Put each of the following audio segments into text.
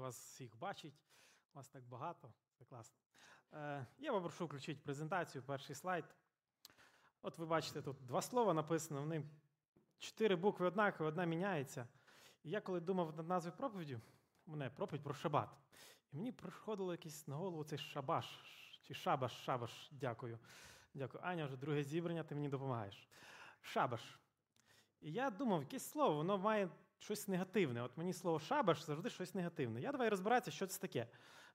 вас всіх бачити. Вас так багато, це класно. Е, Я попрошу включити презентацію, перший слайд. От ви бачите, тут два слова написано, вони чотири букви однакові, одна міняється. І я коли думав над назвою проповіді, мене проповідь про шабат. І мені приходило якийсь на голову цей шабаш, чи шабаш, шабаш, дякую. Дякую. Аня, вже друге зібрання, ти мені допомагаєш. Шабаш. І я думав, якесь слово, воно має щось негативне. От мені слово шабаш завжди щось негативне. Я давай розбиратися, що це таке.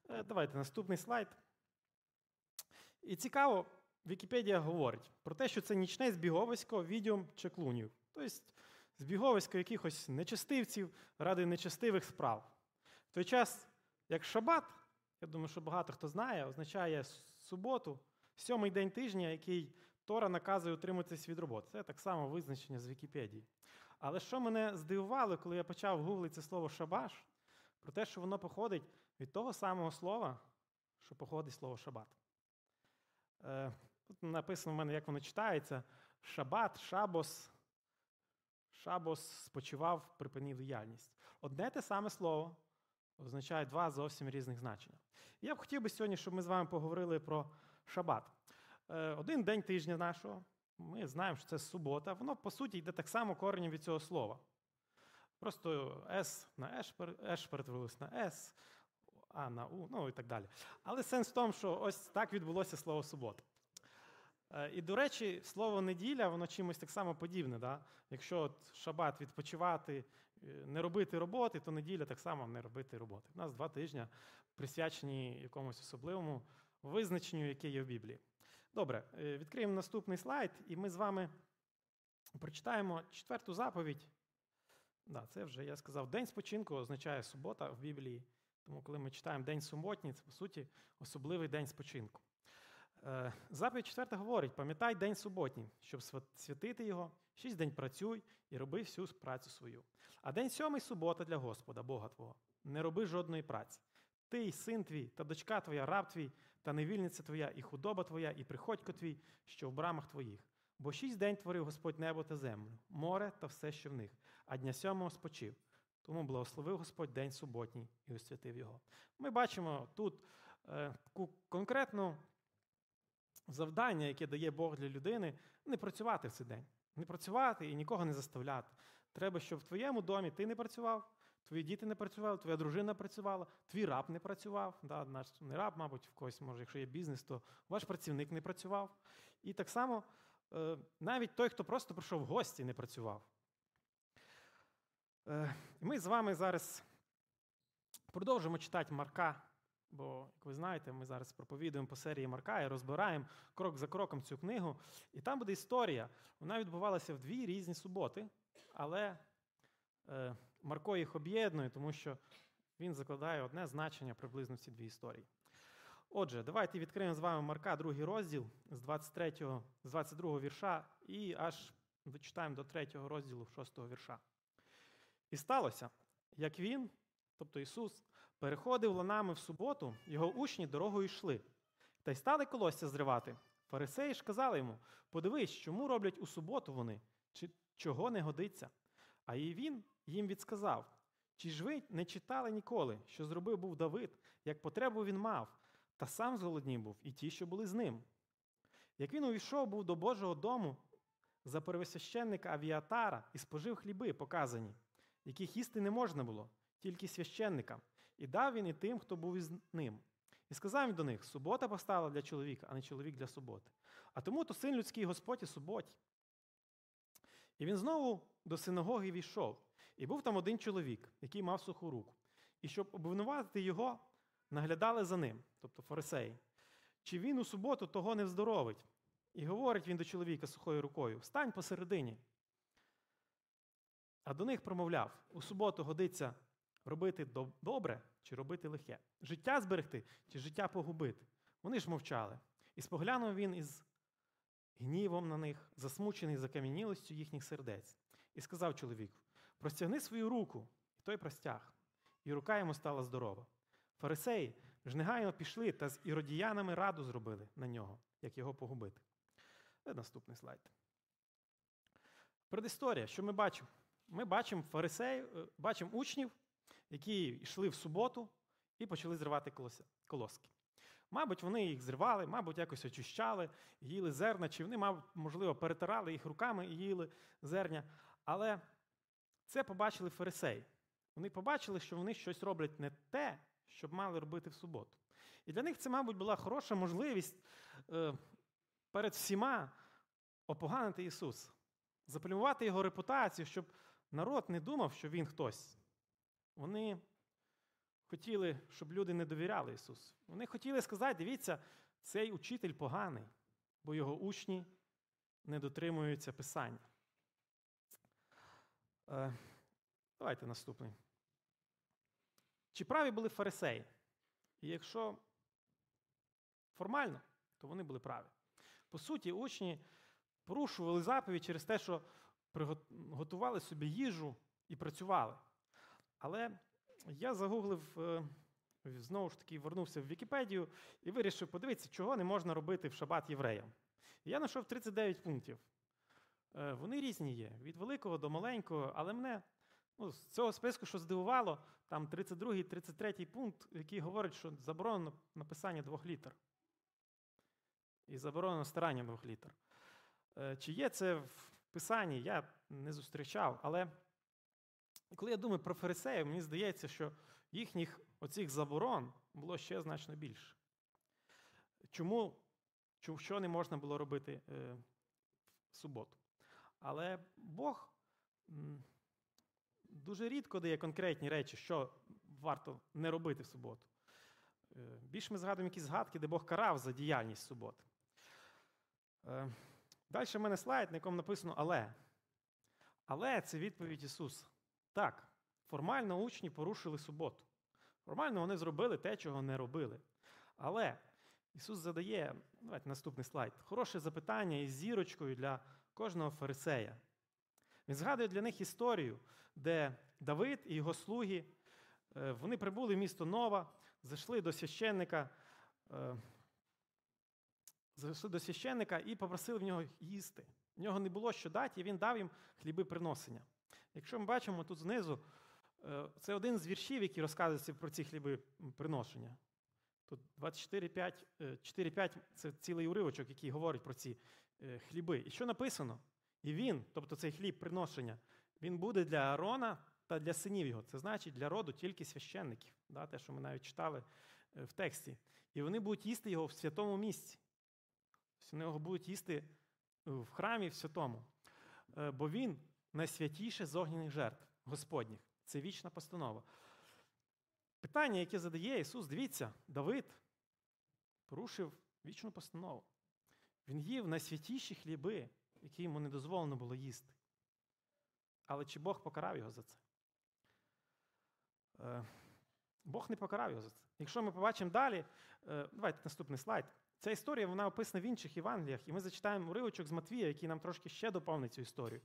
Е, Давайте наступний слайд. І цікаво, Вікіпедія говорить про те, що це нічне збіговисько відьом чи клунів. Тобто збіговисько якихось нечестивців ради нечестивих справ. В той час, як шабат, я думаю, що багато хто знає, означає суботу, сьомий день тижня, який Тора наказує утримуватись від роботи. Це так само визначення з Вікіпедії. Але що мене здивувало, коли я почав гуглити це слово шабаш, про те, що воно походить від того самого слова, що походить слово шабат. Е, Тут написано в мене, як воно читається: шабат, шабос, шабос спочивав, припинив діяльність. Одне те саме слово означає два зовсім різних значення. Я б хотів би сьогодні, щоб ми з вами поговорили про шабат. Е, Один день тижня нашого, ми знаємо, що це субота, воно, по суті, йде так само коренем від цього слова. Просто С на Еш, перетворилось на С, А на У, ну і так далі. Але сенс в тому, що ось так відбулося слово субота. Е, І, до речі, слово неділя, воно чимось так само подібне. Да? Якщо от шабат відпочивати, е, не робити роботи, то неділя так само не робити роботи. У нас два тижні присвячені якомусь особливому визначенню, яке є в Біблії. Добре, е, відкриємо наступний слайд, і ми з вами прочитаємо четверту заповідь. Да, Це вже я сказав, день спочинку означає субота в Біблії. Тому, коли ми читаємо День суботній, це по суті особливий день спочинку. Е, Заповідь четверта говорить: пам'ятай день суботній, щоб святити його, шість день працюй і роби всю працю свою. А день сьомий субота для Господа, Бога Твого. Не роби жодної праці. Ти, син твій, та дочка твоя, раб твій, та невільниця твоя, і худоба твоя, і приходько твій, що в брамах твоїх. Бо шість день творив Господь небо та землю, море та все, що в них, а дня сьомого спочив. Тому благословив Господь день суботній і освятив його. Ми бачимо тут е, конкретну завдання, яке дає Бог для людини, не працювати в цей день. Не працювати і нікого не заставляти. Треба, щоб в твоєму домі ти не працював, твої діти не працювали, твоя дружина працювала, твій раб не працював. Да, наш не раб, мабуть, в когось, може, якщо є бізнес, то ваш працівник не працював. І так само е, навіть той, хто просто прийшов в гості, не працював. Е, ми з вами зараз продовжимо читати Марка. Бо, як ви знаєте, ми зараз проповідуємо по серії Марка і розбираємо крок за кроком цю книгу. І там буде історія. Вона відбувалася в дві різні суботи, але е, Марко їх об'єднує, тому що він закладає одне значення приблизно ці дві історії. Отже, давайте відкриємо з вами Марка, другий розділ з 23, з 22 вірша і аж дочитаємо до 3 розділу 6 вірша. І сталося, як він, тобто Ісус, переходив ланами в суботу, його учні дорогою йшли, та й стали колосся зривати. Фарисеї ж казали йому: подивись, чому роблять у суботу вони, чи чого не годиться. А і він їм відсказав: чи ж ви не читали ніколи, що зробив був Давид, як потребу він мав, та сам зголоднів був, і ті, що були з ним. Як він увійшов був до Божого дому за первосвященника Авіатара і спожив хліби, показані, яких їсти не можна було, тільки священникам, і дав він і тим, хто був із ним. І сказав він до них: субота постала для чоловіка, а не чоловік для суботи. А тому то син людський Господь і суботі. І він знову до синагоги війшов, і був там один чоловік, який мав суху руку. І щоб обвинуватити його, наглядали за ним, тобто фарисеї. Чи він у суботу того не вздоровить? І говорить він до чоловіка сухою рукою: Встань посередині. А до них промовляв: у суботу годиться робити добре чи робити лихе, життя зберегти чи життя погубити. Вони ж мовчали. І споглянув він із гнівом на них, засмучений закам'янілостю їхніх сердець, і сказав чоловіку: простягни свою руку, і той простяг, і рука йому стала здорова. Фарисеї ж негайно пішли та з іродіянами раду зробили на нього, як його погубити. Це наступний слайд. Предісторія, що ми бачимо? Ми бачимо фарисеїв, бачимо учнів, які йшли в суботу і почали зривати колоски. Мабуть, вони їх зривали, мабуть, якось очищали, їли зерна, чи вони, можливо, перетирали їх руками і їли зерня. Але це побачили фарисеї. Вони побачили, що вони щось роблять не те, що б мали робити в суботу. І для них це, мабуть, була хороша можливість е, перед всіма опоганити Ісус, заплюмувати Його репутацію, щоб народ не думав, що Він хтось. Вони хотіли, щоб люди не довіряли Ісусу. Вони хотіли сказати: дивіться, цей учитель поганий, бо його учні не дотримуються Писання. Е, Давайте наступний. Чи праві були фарисеї? І якщо формально, то вони були праві. По суті, учні порушували заповідь через те, що приготували собі їжу і працювали. Але я загуглив, е, знову ж таки, вернувся в Вікіпедію і вирішив подивитися, чого не можна робити в шабат євреям. Я знайшов 39 пунктів. Е, вони різні є, від великого до маленького, але мене ну, з цього списку, що здивувало, там 32-й, 33 пункт, який говорить, що заборонено написання двох літер. І заборонено старання двох літер. Е, чи є це в Писанні, я не зустрічав, але коли я думаю про фарисеїв, мені здається, що їхніх оцих заборон було ще значно більше. Чому що не можна було робити е, в суботу? Але Бог дуже рідко дає конкретні речі, що варто не робити в суботу. Е, більш ми згадуємо якісь згадки, де Бог карав за діяльність суботи. Е, Далі в мене слайд, на якому написано Але. Але це відповідь Ісуса. Так, формально учні порушили суботу. Формально вони зробили те, чого не робили. Але Ісус задає, давайте наступний слайд, хороше запитання із зірочкою для кожного фарисея. Він згадує для них історію, де Давид і його слуги е, вони прибули в місто Нова, зайшли до священника, е, зайшли до священника і попросили в нього їсти. В нього не було що дати, і він дав їм хліби приносення. Якщо ми бачимо тут знизу, е, це один з віршів, який розказується про ці хліби приношення. Тут 24-5 це цілий уривочок, який говорить про ці хліби. І що написано? І він, тобто цей хліб приношення, він буде для Аарона та для синів його. Це значить для роду тільки священників, да, те, що ми навіть читали е, в тексті. І вони будуть їсти його в святому місці. Вони його будуть їсти в храмі в святому. Е, бо він найсвятіше з огняних жертв Господніх. Це вічна постанова. Питання, яке задає Ісус, дивіться, Давид порушив вічну постанову. Він їв найсвятіші хліби, які йому не дозволено було їсти. Але чи Бог покарав його за це? Е, Бог не покарав його за це. Якщо ми побачимо далі, е, давайте наступний слайд. Ця історія вона описана в інших Євангеліях, і ми зачитаємо уривочок з Матвія, який нам трошки ще доповнить цю історію.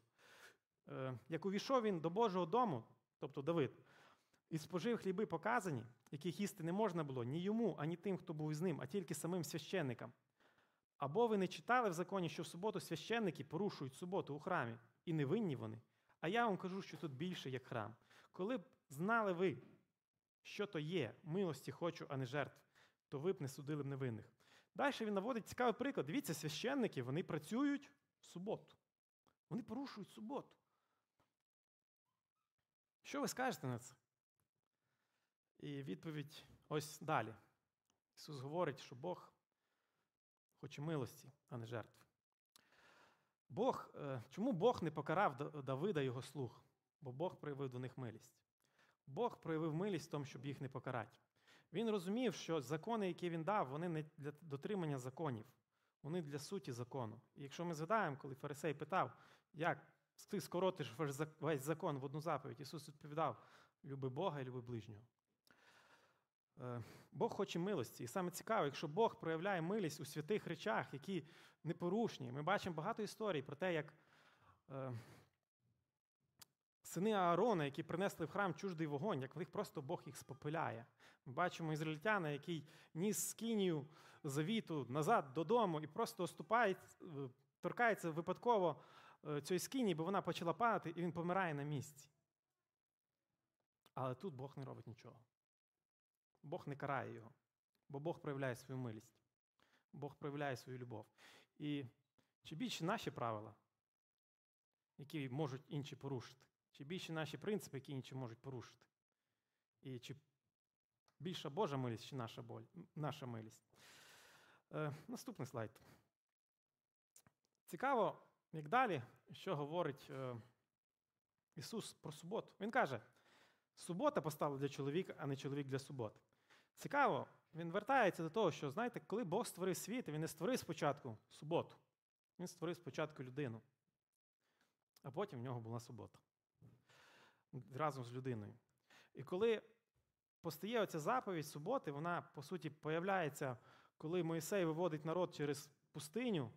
Е, як увійшов він до Божого дому, тобто Давид, і спожив хліби показані, яких їсти не можна було ні йому, ані тим, хто був із ним, а тільки самим священникам. Або ви не читали в законі, що в суботу священники порушують суботу у храмі, і не винні вони. А я вам кажу, що тут більше як храм. Коли б знали ви, що то є, милості хочу, а не жертв, то ви б не судили б невинних. Далі він наводить цікавий приклад. Дивіться, священники вони працюють в суботу. Вони порушують суботу. Що ви скажете на це? І відповідь ось далі. Ісус говорить, що Бог хоче милості, а не жертв. Бог, е, Чому Бог не покарав Давида його слуг? Бо Бог проявив до них милість. Бог проявив милість в тому, щоб їх не покарати. Він розумів, що закони, які він дав, вони не для дотримання законів, вони для суті закону. І якщо ми згадаємо, коли Фарисей питав, як ти скоротиш весь закон в одну заповідь, Ісус відповідав: люби Бога і люби ближнього. Е, Бог хоче милості. І саме цікаво, якщо Бог проявляє милість у святих речах, які непорушні. Ми бачимо багато історій про те, як е, сини Аарона, які принесли в храм чуждий вогонь, як в них просто Бог їх спопиляє. Ми бачимо ізраїльтяна, який ніс скинію завіту назад додому і просто оступає, е, торкається випадково цієї скині, бо вона почала падати, і він помирає на місці. Але тут Бог не робить нічого. Бог не карає його, бо Бог проявляє свою милість, Бог проявляє свою любов. І чи більше наші правила, які можуть інші порушити, чи більше наші принципи, які інші можуть порушити? І чи більша Божа милість, чи наша, боль, наша милість? Е, Наступний слайд. Цікаво, як далі, що говорить е, Ісус про суботу. Він каже: субота постала для чоловіка, а не чоловік для суботи. Цікаво, він вертається до того, що, знаєте, коли Бог створив світ, він не створив спочатку суботу, він створив спочатку людину, а потім в нього була субота разом з людиною. І коли постає оця заповідь суботи, вона, по суті, появляється, коли Моїсей виводить народ через пустиню.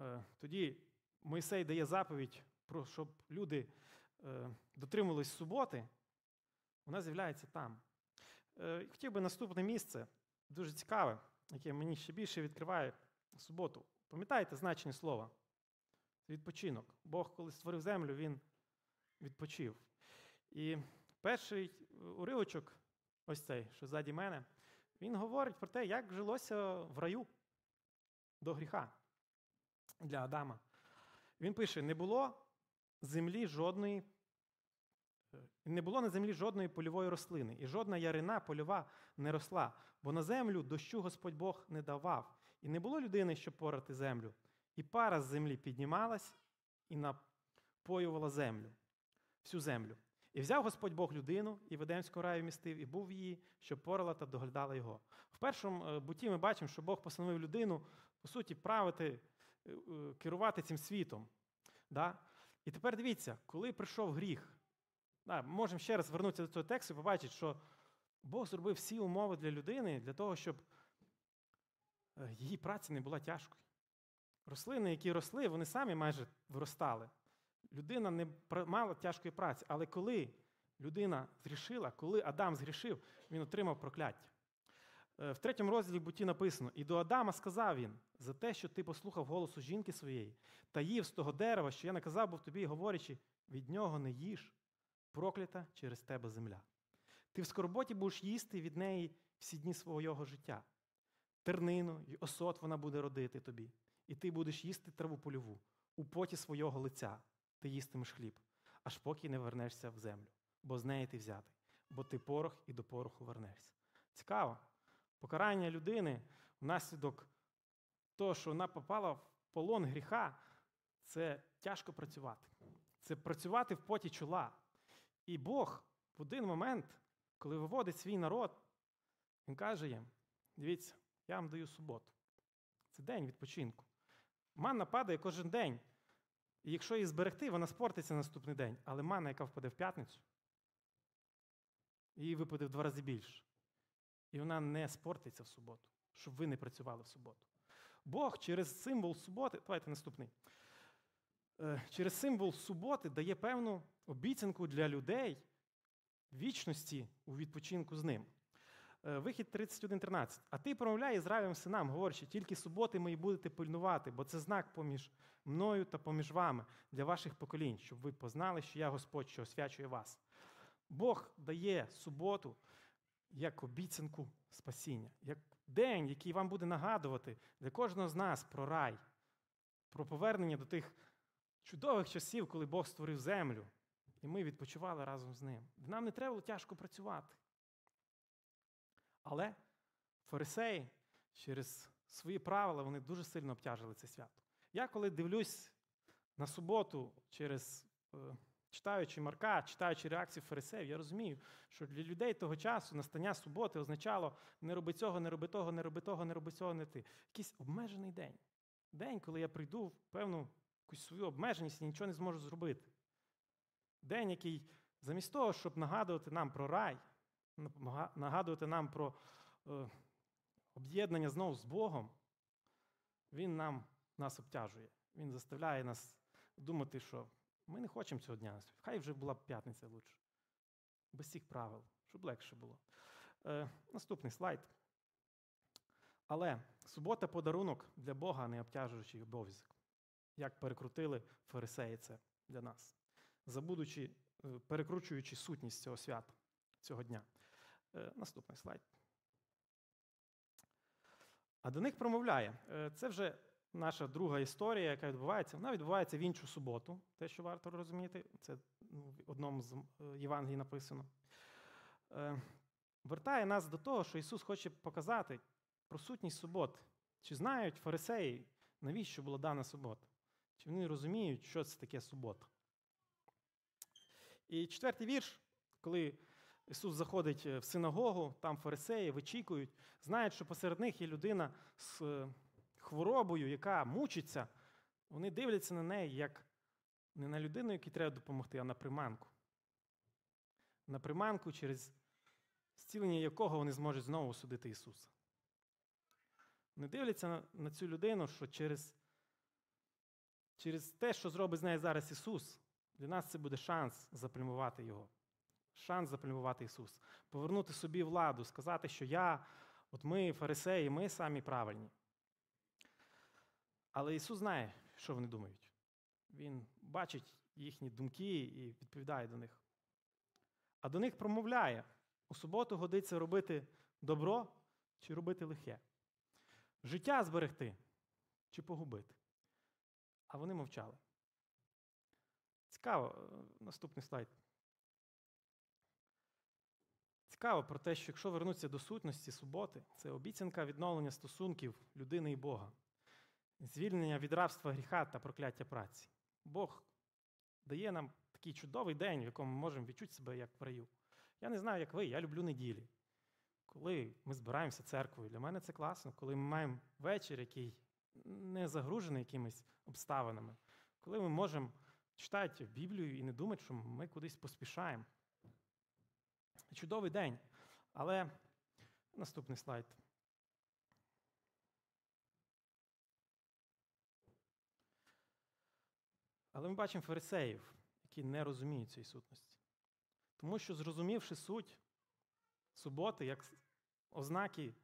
Е, Тоді Моїсей дає заповідь, про, щоб люди е, дотримувались суботи, вона з'являється там. Е, Хотів би наступне місце, дуже цікаве, яке мені ще більше відкриває суботу. Пам'ятаєте значення слова? Відпочинок. Бог, коли створив землю, він відпочив. І перший уривочок, ось цей, що ззаді мене, він говорить про те, як жилося в раю до гріха для Адама. Він пише: не було землі жодної, е, не було на землі жодної польової рослини, і жодна ярина польова не росла, бо на землю дощу Господь Бог не давав, і не було людини, щоб порати землю. І пара з землі піднімалась і напоювала землю, всю землю. І взяв Господь Бог людину, і в Едемському раю містив, і був її, щоб порала та доглядала його. В першому е, буті ми бачимо, що Бог постановив людину, по суті, правити, керувати цим світом. Да? І тепер дивіться, коли прийшов гріх, да, можемо ще раз звернутися до цього тексту і побачити, що Бог зробив всі умови для людини для того, щоб е, її праця не була тяжкою. Рослини, які росли, вони самі майже виростали. Людина не мала тяжкої праці. Але коли людина згрішила, коли Адам згрішив, він отримав прокляття. Е, В третьому розділі буті написано: І до Адама сказав він за те, що ти послухав голосу жінки своєї, та їв з того дерева, що я наказав був тобі, говорячи, від нього не їж, проклята через тебе земля. Ти в скорботі будеш їсти від неї всі дні свого життя. Тернину й осот вона буде родити тобі, і ти будеш їсти траву польову, у поті свого лиця ти їстимеш хліб, аж поки не вернешся в землю, бо з неї ти взятий, бо ти порох і до пороху вернешся. Цікаво. Покарання людини внаслідок того, що вона попала в полон гріха, це тяжко працювати. Це працювати в поті чола. І Бог в один момент, коли виводить свій народ, він каже їм: дивіться, я вам даю суботу. Це день відпочинку. Манна падає кожен день. І якщо її зберегти, вона спортиться наступний день. Але манна, яка впаде в п'ятницю, її випаде в два рази більше. І вона не спортиться в суботу, щоб ви не працювали в суботу. Бог через символ суботи, давайте наступний. Е, Через символ суботи дає певну обіцянку для людей вічності у відпочинку з ним. Е, Вихід 31.13. А ти промовляй Ізраїлем синам, говорячи, тільки суботи мої будете пильнувати, бо це знак поміж мною та поміж вами для ваших поколінь, щоб ви познали, що я Господь, що освячує вас. Бог дає суботу як обіцянку спасіння, як день, який вам буде нагадувати для кожного з нас про рай, про повернення до тих чудових часів, коли Бог створив землю, і ми відпочивали разом з ним. Нам не треба було тяжко працювати. Але фарисеї через свої правила вони дуже сильно обтяжили це свято. Я коли дивлюсь на суботу через. Читаючи Марка, читаючи реакцію фарисеїв, я розумію, що для людей того часу настання суботи означало не роби цього, не роби того, не роби того, не роби цього, не ти. Якийсь обмежений день. День, коли я прийду в певну якусь свою обмеженість і нічого не зможу зробити. День, який замість того, щоб нагадувати нам про рай, нагадувати нам про е, об'єднання знову з Богом, він нам, нас обтяжує. Він заставляє нас думати, що ми не хочемо цього дня. Хай вже була б п'ятниця лучше. Без цих правил, щоб легше було. Е, наступний слайд. Але субота подарунок для Бога, не обтяжуючий обов'язок. Як перекрутили фарисеї це для нас. Забудучи е, перекручуючи сутність цього свята, цього дня. Е, Наступний слайд. А до них промовляє. Е, Це вже наша друга історія, яка відбувається. Вона відбувається в іншу суботу, те, що варто розуміти. Це ну, в одному з е, Євангелій написано. Е, Вертає нас до того, що Ісус хоче показати про сутність суботи. Чи знають фарисеї, навіщо була дана субота? Чи вони розуміють, що це таке субота? І четвертий вірш, коли Ісус заходить е, в синагогу, там фарисеї вичікують, знають, що посеред них є людина з хворобою, яка мучиться. Вони дивляться на неї як не на людину, якій треба допомогти, а на приманку. На приманку, через зцілення якого вони зможуть знову судити Ісуса. Вони дивляться на, цю людину, що через, через те, що зробить з нею зараз Ісус, для нас це буде шанс заплюмувати Його. Шанс заплюмувати Ісус. Повернути собі владу, сказати, що я, от ми, фарисеї, ми самі правильні. Але Ісус знає, що вони думають. Він бачить їхні думки і відповідає до них. А до них промовляє: у суботу годиться робити добро чи робити лихе, життя зберегти чи погубити. А вони мовчали. Цікаво, е, наступний слайд. Цікаво про те, що якщо вернутися до сутності суботи, це обіцянка відновлення стосунків людини і Бога, звільнення від рабства гріха та прокляття праці. Бог дає нам такий чудовий день, в якому ми можемо відчути себе як в раю. Я не знаю, як ви, я люблю неділі. Коли ми збираємося церквою, для мене це класно, коли ми маємо вечір, який не загружений якимись обставинами, коли ми можемо читати Біблію і не думати, що ми кудись поспішаємо. Чудовий день. Але наступний слайд. Але ми бачимо фарисеїв, які не розуміють цієї сутності. Тому що, зрозумівши суть суботи, як ознаки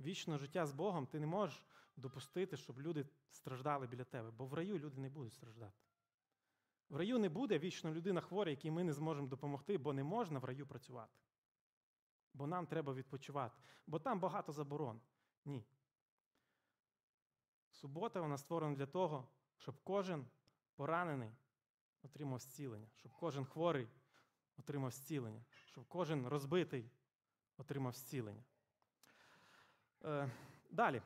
вічного життя з Богом, ти не можеш допустити, щоб люди страждали біля тебе, бо в раю люди не будуть страждати. В раю не буде вічно людина хвора, якій ми не зможемо допомогти, бо не можна в раю працювати. Бо нам треба відпочивати, бо там багато заборон. Ні. Субота вона створена для того, щоб кожен поранений отримав зцілення, щоб кожен хворий отримав зцілення, щоб кожен розбитий отримав зцілення. Е, Далі.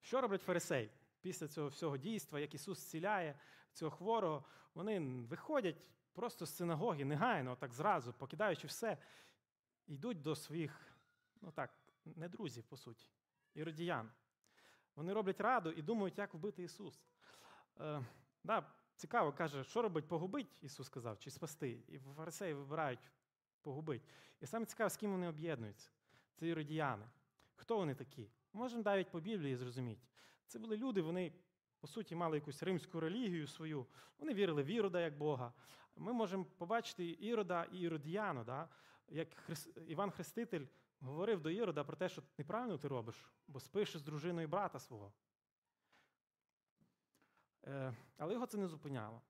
Що роблять фарисеї? Після цього всього дійства, як Ісус зціляє цього хворого, вони виходять просто з синагоги негайно, так зразу, покидаючи все, йдуть до своїх, ну так, не друзів, по суті, іродіян. Вони роблять раду і думають, як вбити Ісус. Е, да, Цікаво, каже, що робить погубить, Ісус сказав, чи спасти. І фарисеї вибирають погубить. І саме цікаво, з ким вони об'єднуються. Це іродіяни. Хто вони такі? Можемо навіть по Біблії зрозуміти. Це були люди, вони, по суті, мали якусь римську релігію свою, вони вірили в Ірода як Бога. Ми можемо побачити Ірода і Іродіяну, да? як Хрис... Іван Хреститель говорив до Ірода про те, що неправильно ти робиш, бо спиш з дружиною брата свого. Е, але його це не зупиняло.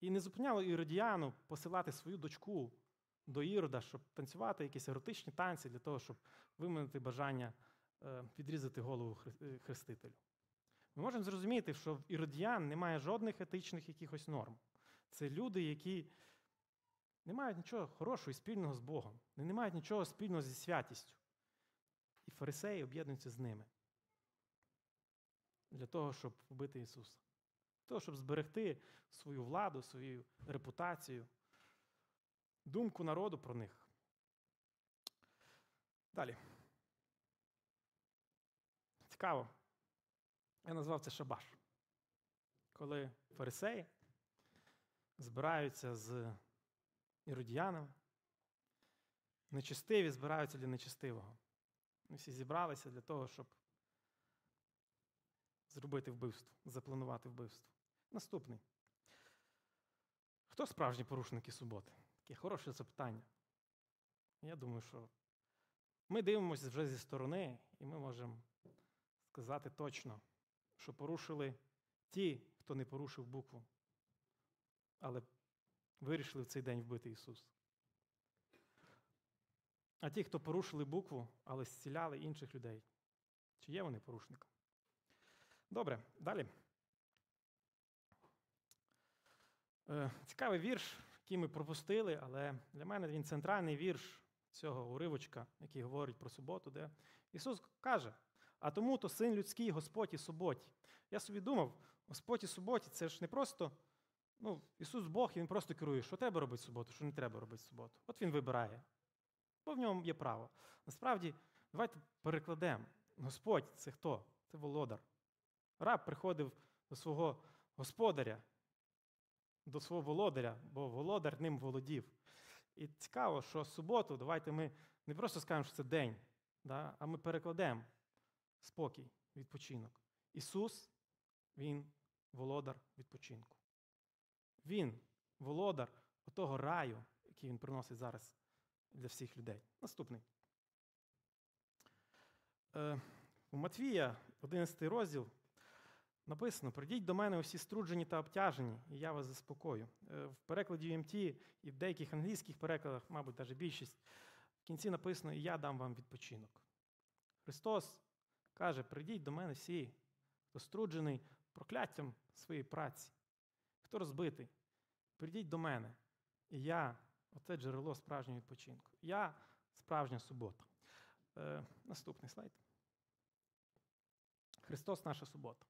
І не зупиняло Іродіану посилати свою дочку до Ірода, щоб танцювати якісь еротичні танці для того, щоб виманити бажання е, відрізати голову е, хрестителю. Ми можемо зрозуміти, що в іродіян немає жодних етичних якихось норм. Це люди, які не мають нічого хорошого і спільного з Богом, не мають нічого спільного зі святістю. І фарисеї об'єднуються з ними для того, щоб вбити Ісуса. Того, щоб зберегти свою владу, свою репутацію, думку народу про них. Далі. Цікаво. Я назвав це шабаш. Коли фарисеї збираються з іродіянами, нечистиві збираються для нечистивого. Ми всі зібралися для того, щоб зробити вбивство, запланувати вбивство. Наступний. Хто справжні порушники суботи? Таке хороше запитання. Я думаю, що ми дивимося вже зі сторони, і ми можемо сказати точно, що порушили ті, хто не порушив букву, але вирішили в цей день вбити Ісуса. А ті, хто порушили букву, але зціляли інших людей. Чи є вони порушником? Добре, далі. Е, Цікавий вірш, який ми пропустили, але для мене він центральний вірш цього уривочка, який говорить про суботу, де Ісус каже: а тому то син людський Господь і суботі. Я собі думав, Господь і суботі це ж не просто. Ну, Ісус Бог, і Він просто керує, що треба робити в суботу, що не треба робити в суботу. От Він вибирає. Бо в ньому є право. Насправді, давайте перекладемо. Господь це хто? Це володар. Раб приходив до свого господаря, до свого володаря, бо володар ним володів. І цікаво, що суботу, давайте ми не просто скажемо, що це день, да, а ми перекладемо спокій, відпочинок. Ісус, Він володар відпочинку. Він володар того раю, який він приносить зараз для всіх людей. Наступний. Е, у Матвія, 11 розділ, написано: Придіть до мене усі струджені та обтяжені, і я вас заспокою. Е, в перекладі UMT і в деяких англійських перекладах, мабуть, навіть більшість, в кінці написано, і я дам вам відпочинок. Христос каже: прийдіть до мене всі, хто струджений прокляттям своєї праці, хто розбитий, прийдіть до мене, і я оце джерело справжнього відпочинку. Я справжня субота. Е, Наступний слайд. Христос наша субота.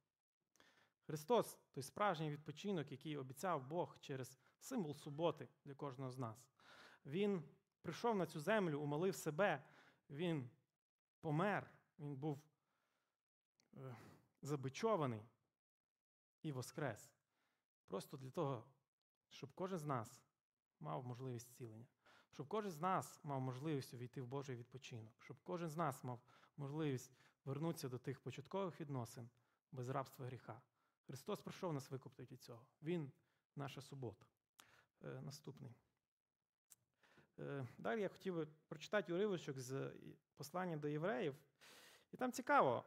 Христос той справжній відпочинок, який обіцяв Бог через символ суботи для кожного з нас. Він прийшов на цю землю, умолив себе, Він помер, він був е, забичований і воскрес. Просто для того, щоб кожен з нас мав можливість зцілення, щоб кожен з нас мав можливість увійти в Божий відпочинок, щоб кожен з нас мав можливість вернутися до тих початкових відносин без рабства гріха. Христос прийшов нас викупити від цього. Він наша субота. Е, Наступний. Е, Далі я хотів би прочитати уривочок з послання до євреїв. І там цікаво,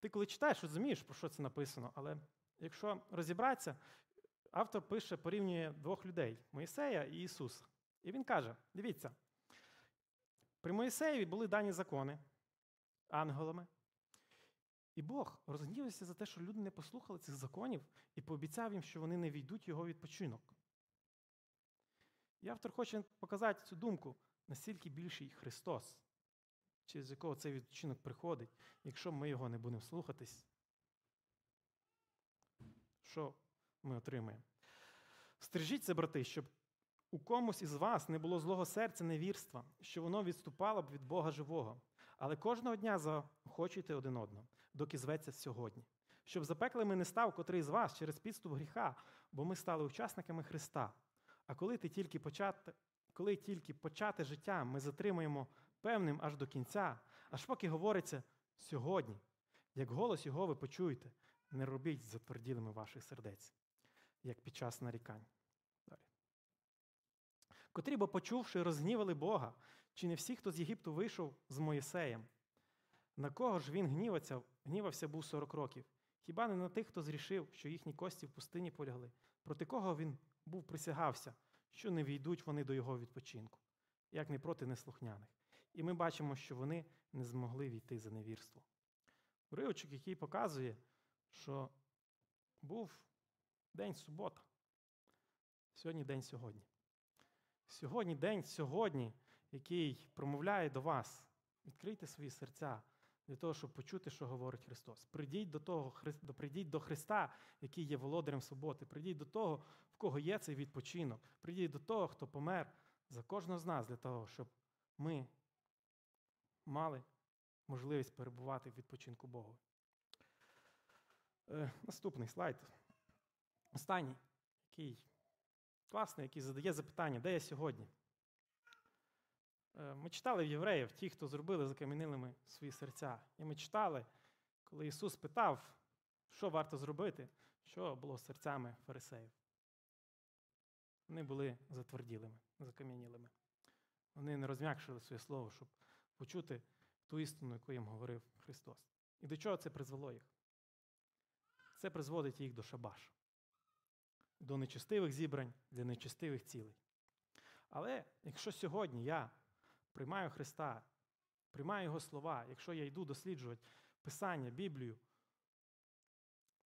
ти коли читаєш, розумієш, про що це написано, але якщо розібратися, автор пише, порівнює двох людей Моїсея і Ісуса. І він каже: дивіться, при Моїсеєві були дані закони ангелами. І Бог розгнівався за те, що люди не послухали цих законів і пообіцяв їм, що вони не війдуть його відпочинок. І автор хоче показати цю думку, настільки більший Христос, через якого цей відпочинок приходить, якщо ми його не будемо слухатись, що ми отримаємо? Стережіться, брати, щоб у комусь із вас не було злого серця невірства, що воно відступало б від Бога живого. Але кожного дня заохочуйте один одного, доки зветься сьогодні. Щоб запеклими не став котрий з вас через підступ гріха, бо ми стали учасниками Христа. А коли ти тільки почати, коли тільки почати життя, ми затримуємо певним аж до кінця, аж поки говориться сьогодні, як голос його ви почуєте, не робіть затверділими ваших сердець, як під час нарікань. Котрі, бо почувши, розгнівали Бога, чи не всі, хто з Єгипту вийшов з Моїсеєм? На кого ж він гнівався, гнівався був 40 років? Хіба не на тих, хто зрішив, що їхні кості в пустині полягли? Проти кого він був присягався, що не війдуть вони до його відпочинку, як не проти неслухняних. І ми бачимо, що вони не змогли війти за невірство. Уривочок, який показує, що був день субота. Сьогодні день сьогодні. Сьогодні день сьогодні, який промовляє до вас. Відкрийте свої серця для того, щоб почути, що говорить Христос. Прийдіть до того, прийдіть до Христа, який є володарем суботи. Прийдіть до того, в кого є цей відпочинок. Прийдіть до того, хто помер за кожного з нас для того, щоб ми мали можливість перебувати в відпочинку Богу. Е, Наступний слайд. Останній, який класний, який задає запитання, де я сьогодні? Е, Ми читали в євреїв, ті, хто зробили закам'янилими свої серця. І ми читали, коли Ісус питав, що варто зробити, що було з серцями фарисеїв. Вони були затверділими, закам'янілими. Вони не розм'якшили своє слово, щоб почути ту істину, яку їм говорив Христос. І до чого це призвело їх? Це призводить їх до шабашу. до нечестивих зібрань, для нечестивих цілей. Але якщо сьогодні я приймаю Христа, приймаю Його слова, якщо я йду досліджувати Писання, Біблію,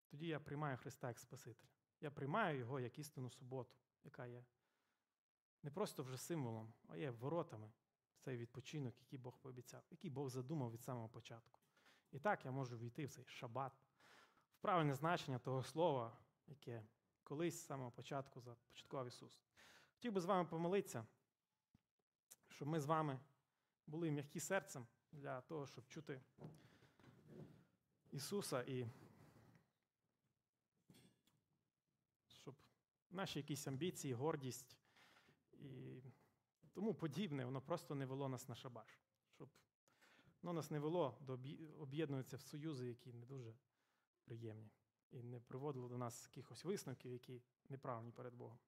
тоді я приймаю Христа як Спасителя. Я приймаю Його як істинну суботу, яка є не просто вже символом, а є воротами в цей відпочинок, який Бог пообіцяв, який Бог задумав від самого початку. І так я можу війти в цей шабат, в правильне значення того слова, яке колись з самого початку започаткував Ісус. Хотів би з вами помолитися, щоб ми з вами були м'які серцем для того, щоб чути Ісуса і щоб наші якісь амбіції, гордість і тому подібне, воно просто не вело нас на шабаш. Щоб воно нас не вело до об'є- в союзи, які не дуже приємні, і не приводило до нас якихось висновків, які неправильні перед Богом.